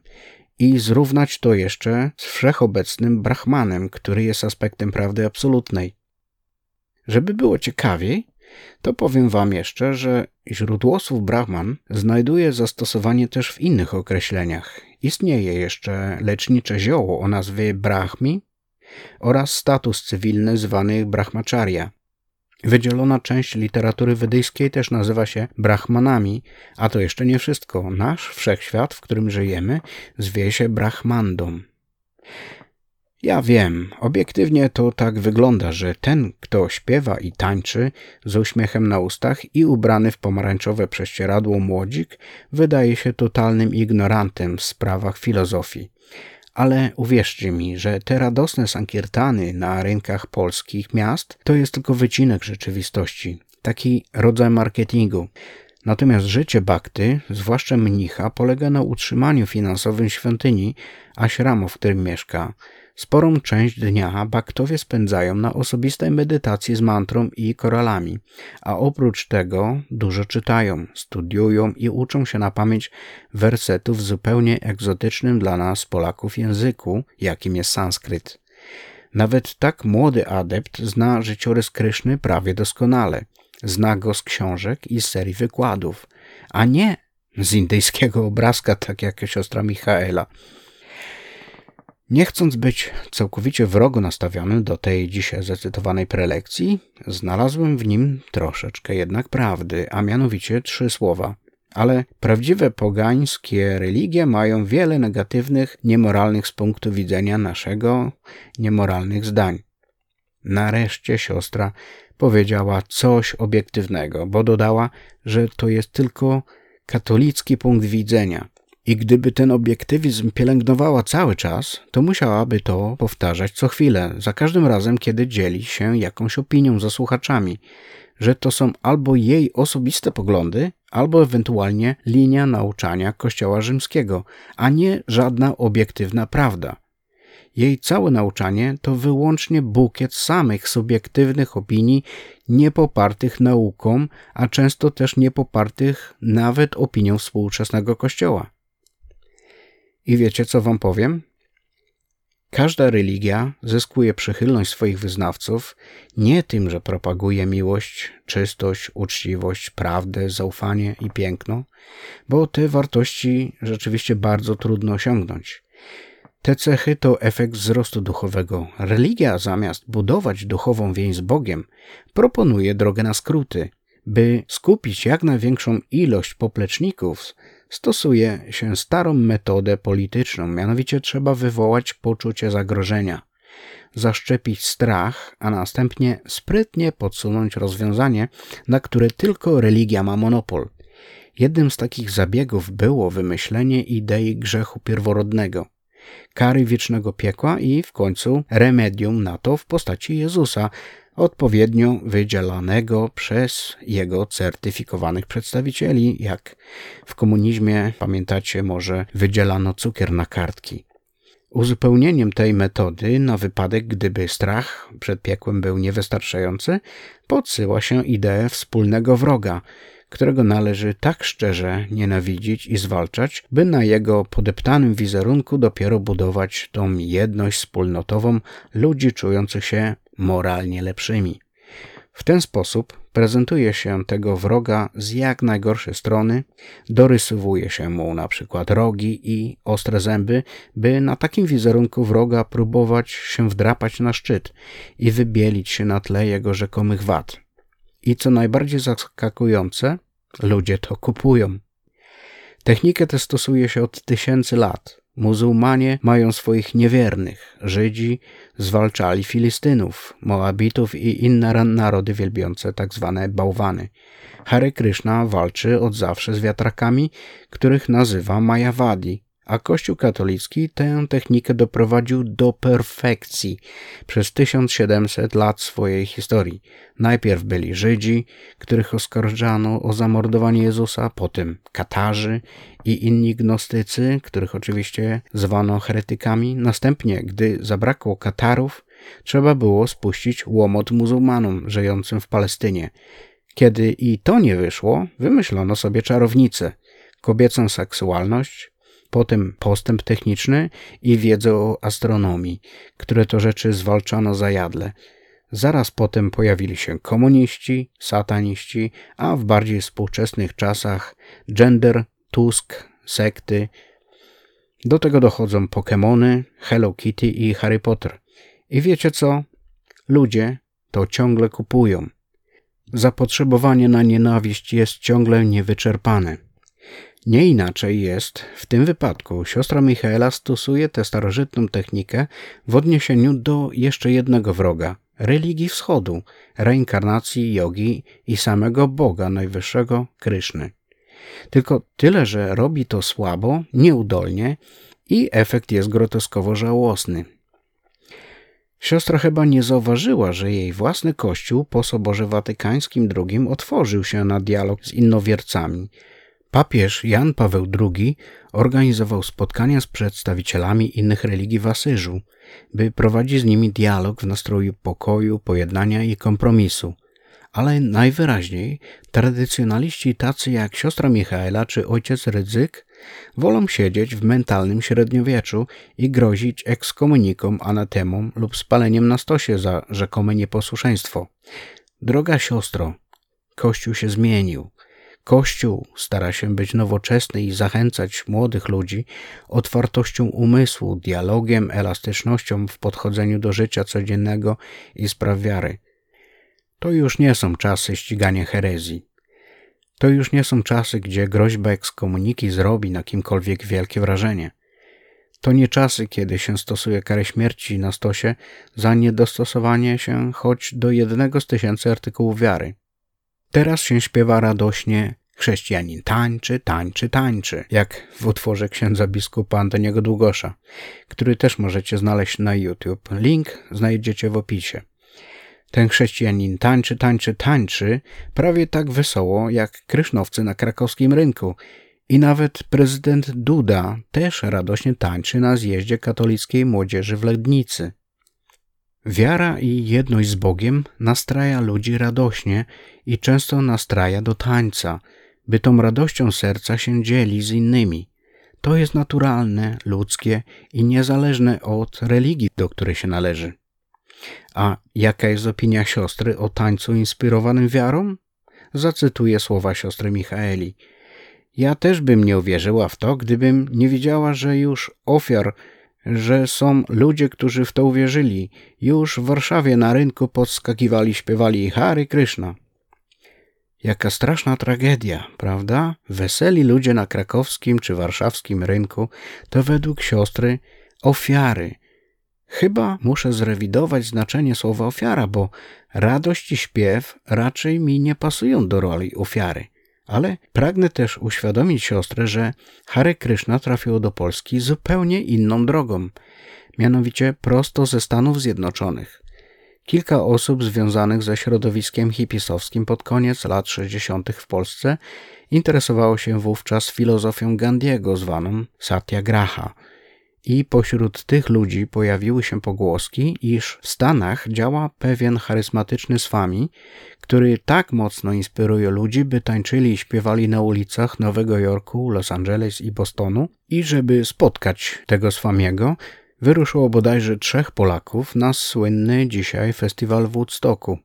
i zrównać to jeszcze z wszechobecnym Brahmanem, który jest aspektem prawdy absolutnej. Żeby było ciekawiej, to powiem Wam jeszcze, że źródło słów Brahman znajduje zastosowanie też w innych określeniach. Istnieje jeszcze lecznicze zioło o nazwie Brahmi oraz status cywilny zwany Brahmacharya – Wydzielona część literatury wedyjskiej też nazywa się Brahmanami, a to jeszcze nie wszystko. Nasz wszechświat, w którym żyjemy, zwie się Brahmandą. Ja wiem, obiektywnie to tak wygląda, że ten, kto śpiewa i tańczy z uśmiechem na ustach i ubrany w pomarańczowe prześcieradło młodzik, wydaje się totalnym ignorantem w sprawach filozofii ale uwierzcie mi, że te radosne sankiertany na rynkach polskich miast to jest tylko wycinek rzeczywistości. taki rodzaj marketingu. Natomiast życie bakty, zwłaszcza mnicha, polega na utrzymaniu finansowym świątyni, ashramu, w którym mieszka. Sporą część dnia baktowie spędzają na osobistej medytacji z mantrą i koralami, a oprócz tego dużo czytają, studiują i uczą się na pamięć wersetów w zupełnie egzotycznym dla nas, Polaków, języku, jakim jest sanskryt. Nawet tak młody adept zna życiorys Kryszny prawie doskonale. Zna go z książek i z serii wykładów, a nie z indyjskiego obrazka, tak jak siostra Michaela. Nie chcąc być całkowicie wrogo nastawionym do tej dzisiaj zacytowanej prelekcji, znalazłem w nim troszeczkę jednak prawdy, a mianowicie trzy słowa. Ale prawdziwe pogańskie religie mają wiele negatywnych, niemoralnych z punktu widzenia naszego niemoralnych zdań. Nareszcie siostra powiedziała coś obiektywnego, bo dodała, że to jest tylko katolicki punkt widzenia. I gdyby ten obiektywizm pielęgnowała cały czas, to musiałaby to powtarzać co chwilę, za każdym razem, kiedy dzieli się jakąś opinią ze słuchaczami, że to są albo jej osobiste poglądy, albo ewentualnie linia nauczania Kościoła Rzymskiego, a nie żadna obiektywna prawda. Jej całe nauczanie to wyłącznie bukiet samych subiektywnych opinii, niepopartych nauką, a często też niepopartych nawet opinią współczesnego Kościoła. I wiecie, co wam powiem? Każda religia zyskuje przychylność swoich wyznawców nie tym, że propaguje miłość, czystość, uczciwość, prawdę, zaufanie i piękno, bo te wartości rzeczywiście bardzo trudno osiągnąć. Te cechy to efekt wzrostu duchowego. Religia zamiast budować duchową więź z Bogiem, proponuje drogę na skróty, by skupić jak największą ilość popleczników stosuje się starą metodę polityczną, mianowicie trzeba wywołać poczucie zagrożenia, zaszczepić strach, a następnie sprytnie podsunąć rozwiązanie, na które tylko religia ma monopol. Jednym z takich zabiegów było wymyślenie idei grzechu pierworodnego, kary wiecznego piekła i w końcu remedium na to w postaci Jezusa, odpowiednio wydzielanego przez jego certyfikowanych przedstawicieli, jak w komunizmie, pamiętacie, może wydzielano cukier na kartki. Uzupełnieniem tej metody, na wypadek gdyby strach przed piekłem był niewystarczający, podsyła się ideę wspólnego wroga, którego należy tak szczerze nienawidzić i zwalczać, by na jego podeptanym wizerunku dopiero budować tą jedność wspólnotową ludzi czujących się moralnie lepszymi. W ten sposób prezentuje się tego wroga z jak najgorszej strony, dorysowuje się mu na przykład rogi i ostre zęby, by na takim wizerunku wroga próbować się wdrapać na szczyt i wybielić się na tle jego rzekomych wad. I co najbardziej zaskakujące, ludzie to kupują. Technikę tę stosuje się od tysięcy lat. Muzułmanie mają swoich niewiernych. Żydzi zwalczali Filistynów, Moabitów i inne narody wielbiące tzw. Tak bałwany. Hare Krishna walczy od zawsze z wiatrakami, których nazywa Mayavadi, a Kościół katolicki tę technikę doprowadził do perfekcji przez 1700 lat swojej historii. Najpierw byli Żydzi, których oskarżano o zamordowanie Jezusa, potem Katarzy i inni gnostycy, których oczywiście zwano heretykami. Następnie, gdy zabrakło Katarów, trzeba było spuścić łomot muzułmanom żyjącym w Palestynie. Kiedy i to nie wyszło, wymyślono sobie czarownicę, kobiecą seksualność, potem postęp techniczny i wiedzę o astronomii, które to rzeczy zwalczano zajadle. Zaraz potem pojawili się komuniści, sataniści, a w bardziej współczesnych czasach gender, Tusk, sekty. Do tego dochodzą Pokémony, Hello Kitty i Harry Potter. I wiecie co? Ludzie to ciągle kupują. Zapotrzebowanie na nienawiść jest ciągle niewyczerpane. Nie inaczej jest w tym wypadku. Siostra Michaela stosuje tę starożytną technikę w odniesieniu do jeszcze jednego wroga religii wschodu, reinkarnacji jogi i samego Boga Najwyższego Kryszny. Tylko tyle, że robi to słabo, nieudolnie i efekt jest groteskowo żałosny. Siostra chyba nie zauważyła, że jej własny kościół po Soborze Watykańskim II otworzył się na dialog z innowiercami. Papież Jan Paweł II organizował spotkania z przedstawicielami innych religii w Asyżu, by prowadzić z nimi dialog w nastroju pokoju, pojednania i kompromisu. Ale najwyraźniej tradycjonaliści tacy jak siostra Michaela czy ojciec Rydzyk wolą siedzieć w mentalnym średniowieczu i grozić ekskomunikom, anatemom lub spaleniem na stosie za rzekome nieposłuszeństwo. Droga siostro, Kościół się zmienił. Kościół stara się być nowoczesny i zachęcać młodych ludzi otwartością umysłu, dialogiem, elastycznością w podchodzeniu do życia codziennego i spraw wiary. To już nie są czasy ścigania herezji. To już nie są czasy, gdzie groźba ekskomuniki zrobi na kimkolwiek wielkie wrażenie. To nie czasy, kiedy się stosuje karę śmierci na stosie za niedostosowanie się choć do jednego z tysięcy artykułów wiary. Teraz się śpiewa radośnie Chrześcijanin tańczy, tańczy, tańczy, jak w utworze księdza biskupa Antoniego Długosza, który też możecie znaleźć na YouTube. Link znajdziecie w opisie. Ten chrześcijanin tańczy, tańczy, tańczy prawie tak wesoło jak krysznowcy na krakowskim rynku. I nawet prezydent Duda też radośnie tańczy na zjeździe katolickiej młodzieży w Lednicy. Wiara i jedność z Bogiem nastraja ludzi radośnie i często nastraja do tańca, by tą radością serca się dzieli z innymi. To jest naturalne, ludzkie i niezależne od religii, do której się należy. A jaka jest opinia siostry o tańcu inspirowanym wiarą? Zacytuję słowa siostry Michaeli. Ja też bym nie uwierzyła w to, gdybym nie wiedziała, że już ofiar, że są ludzie, którzy w to uwierzyli. Już w Warszawie na rynku podskakiwali, śpiewali Hary Kryszna. Jaka straszna tragedia, prawda? Weseli ludzie na krakowskim czy warszawskim rynku to według siostry ofiary, Chyba muszę zrewidować znaczenie słowa ofiara, bo radość i śpiew raczej mi nie pasują do roli ofiary. Ale pragnę też uświadomić siostrę, że Hare Krishna trafiło do Polski zupełnie inną drogą, mianowicie prosto ze Stanów Zjednoczonych. Kilka osób związanych ze środowiskiem hipisowskim pod koniec lat 60. w Polsce interesowało się wówczas filozofią Gandiego zwaną Satyagraha – i pośród tych ludzi pojawiły się pogłoski, iż w Stanach działa pewien charyzmatyczny swami, który tak mocno inspiruje ludzi, by tańczyli i śpiewali na ulicach Nowego Jorku, Los Angeles i Bostonu i żeby spotkać tego swamiego, wyruszyło bodajże trzech Polaków na słynny dzisiaj festiwal w Woodstocku.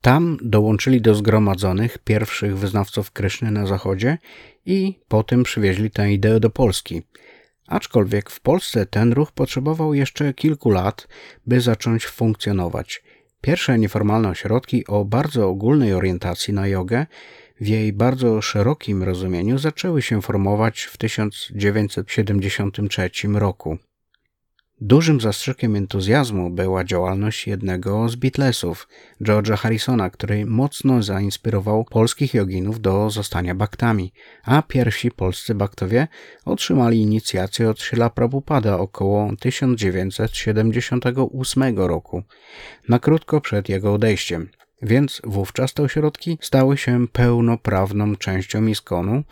Tam dołączyli do zgromadzonych pierwszych wyznawców Kryszny na zachodzie i potem przywieźli tę ideę do Polski – Aczkolwiek w Polsce ten ruch potrzebował jeszcze kilku lat, by zacząć funkcjonować. Pierwsze nieformalne ośrodki o bardzo ogólnej orientacji na jogę w jej bardzo szerokim rozumieniu zaczęły się formować w 1973 roku. Dużym zastrzykiem entuzjazmu była działalność jednego z Beatlesów, George'a Harrisona, który mocno zainspirował polskich joginów do zostania baktami, a pierwsi polscy baktowie otrzymali inicjację od Srila Prabhupada około 1978 roku, na krótko przed jego odejściem. Więc wówczas te ośrodki stały się pełnoprawną częścią Iskonu,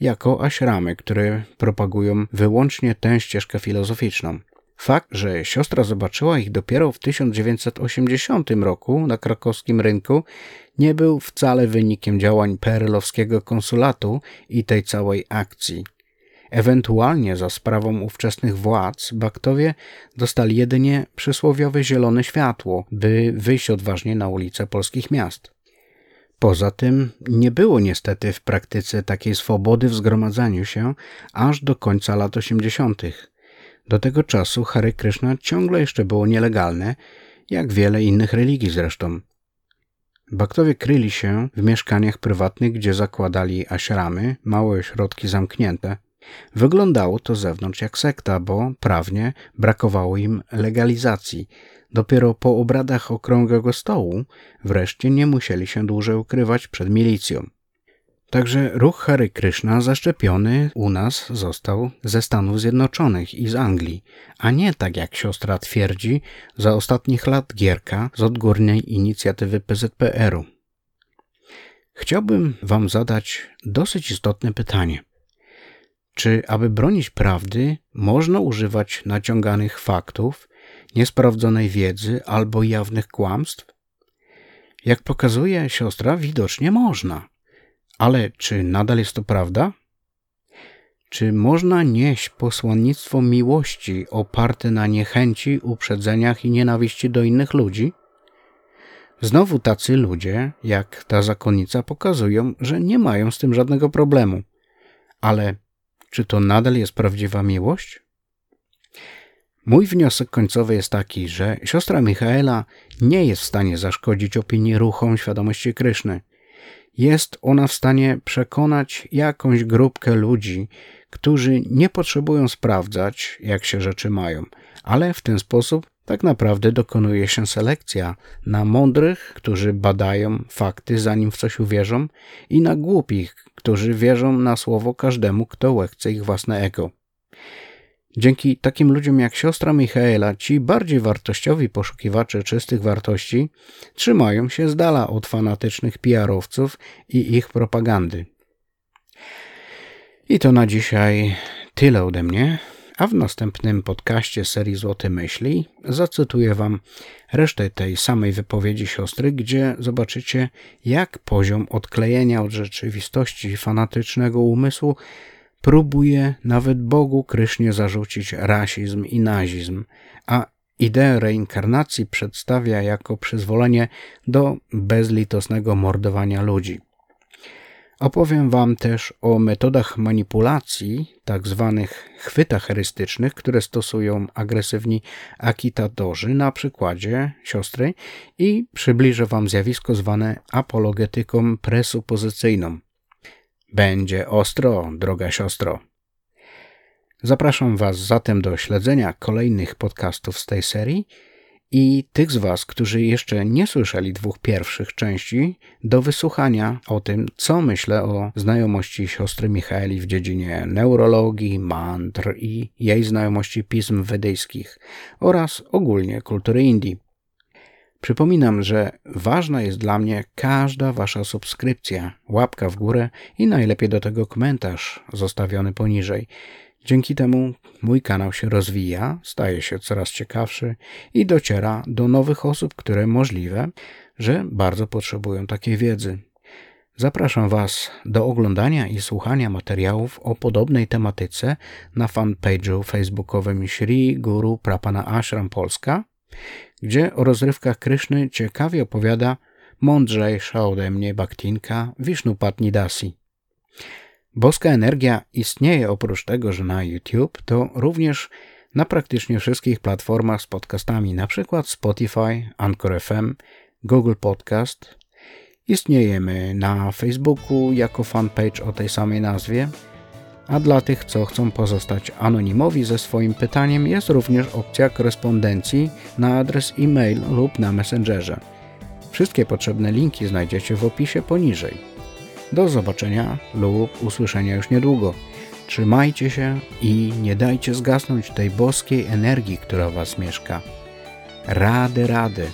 jako aśramy, które propagują wyłącznie tę ścieżkę filozoficzną. Fakt, że siostra zobaczyła ich dopiero w 1980 roku na krakowskim rynku, nie był wcale wynikiem działań perelowskiego konsulatu i tej całej akcji. Ewentualnie za sprawą ówczesnych władz Baktowie dostali jedynie przysłowiowe zielone światło, by wyjść odważnie na ulice polskich miast. Poza tym nie było niestety w praktyce takiej swobody w zgromadzaniu się aż do końca lat 80. Do tego czasu Hare Krishna ciągle jeszcze było nielegalne, jak wiele innych religii zresztą. Baktowie kryli się w mieszkaniach prywatnych, gdzie zakładali ashramy, małe ośrodki zamknięte. Wyglądało to z zewnątrz jak sekta, bo prawnie brakowało im legalizacji. Dopiero po obradach okrągłego stołu wreszcie nie musieli się dłużej ukrywać przed milicją. Także ruch Hare Krishna zaszczepiony u nas został ze Stanów Zjednoczonych i z Anglii, a nie tak jak siostra twierdzi za ostatnich lat Gierka z odgórnej inicjatywy PZPR-u. Chciałbym Wam zadać dosyć istotne pytanie. Czy aby bronić prawdy, można używać naciąganych faktów, niesprawdzonej wiedzy albo jawnych kłamstw? Jak pokazuje siostra, widocznie można. Ale czy nadal jest to prawda? Czy można nieść posłannictwo miłości oparte na niechęci, uprzedzeniach i nienawiści do innych ludzi? Znowu tacy ludzie, jak ta zakonnica, pokazują, że nie mają z tym żadnego problemu. Ale czy to nadal jest prawdziwa miłość? Mój wniosek końcowy jest taki, że siostra Michaela nie jest w stanie zaszkodzić opinii ruchom świadomości Kryszny. Jest ona w stanie przekonać jakąś grupkę ludzi, którzy nie potrzebują sprawdzać, jak się rzeczy mają, ale w ten sposób tak naprawdę dokonuje się selekcja na mądrych, którzy badają fakty, zanim w coś uwierzą, i na głupich, którzy wierzą na słowo każdemu, kto łechce ich własne ego. Dzięki takim ludziom jak siostra Michaela, ci bardziej wartościowi poszukiwacze czystych wartości trzymają się z dala od fanatycznych PR-owców i ich propagandy. I to na dzisiaj tyle ode mnie, a w następnym podcaście serii Złote Myśli zacytuję Wam resztę tej samej wypowiedzi siostry, gdzie zobaczycie, jak poziom odklejenia od rzeczywistości fanatycznego umysłu próbuje nawet Bogu Krysznie zarzucić rasizm i nazizm, a ideę reinkarnacji przedstawia jako przyzwolenie do bezlitosnego mordowania ludzi. Opowiem Wam też o metodach manipulacji, tak zwanych chwytach herystycznych, które stosują agresywni akitatorzy na przykładzie siostry i przybliżę Wam zjawisko zwane apologetyką presupozycyjną. Będzie ostro, droga siostro. Zapraszam Was zatem do śledzenia kolejnych podcastów z tej serii i tych z Was, którzy jeszcze nie słyszeli dwóch pierwszych części, do wysłuchania o tym, co myślę o znajomości siostry Michaeli w dziedzinie neurologii, mantr i jej znajomości pism wedyjskich oraz ogólnie kultury Indii. Przypominam, że ważna jest dla mnie każda Wasza subskrypcja, łapka w górę i najlepiej do tego komentarz zostawiony poniżej. Dzięki temu mój kanał się rozwija, staje się coraz ciekawszy i dociera do nowych osób, które możliwe, że bardzo potrzebują takiej wiedzy. Zapraszam Was do oglądania i słuchania materiałów o podobnej tematyce na fanpage'u facebookowym Shri Guru Prapana Ashram Polska gdzie o rozrywkach Kryszny ciekawie opowiada mądrzejsza ode mnie baktinka Vishnupatni Dasi. Boska energia istnieje oprócz tego, że na YouTube, to również na praktycznie wszystkich platformach z podcastami, np. Spotify, Anchor FM, Google Podcast. Istniejemy na Facebooku jako fanpage o tej samej nazwie – a dla tych, co chcą pozostać anonimowi ze swoim pytaniem jest również opcja korespondencji na adres e-mail lub na Messengerze. Wszystkie potrzebne linki znajdziecie w opisie poniżej. Do zobaczenia lub usłyszenia już niedługo. Trzymajcie się i nie dajcie zgasnąć tej boskiej energii, która Was mieszka. Rady, rady.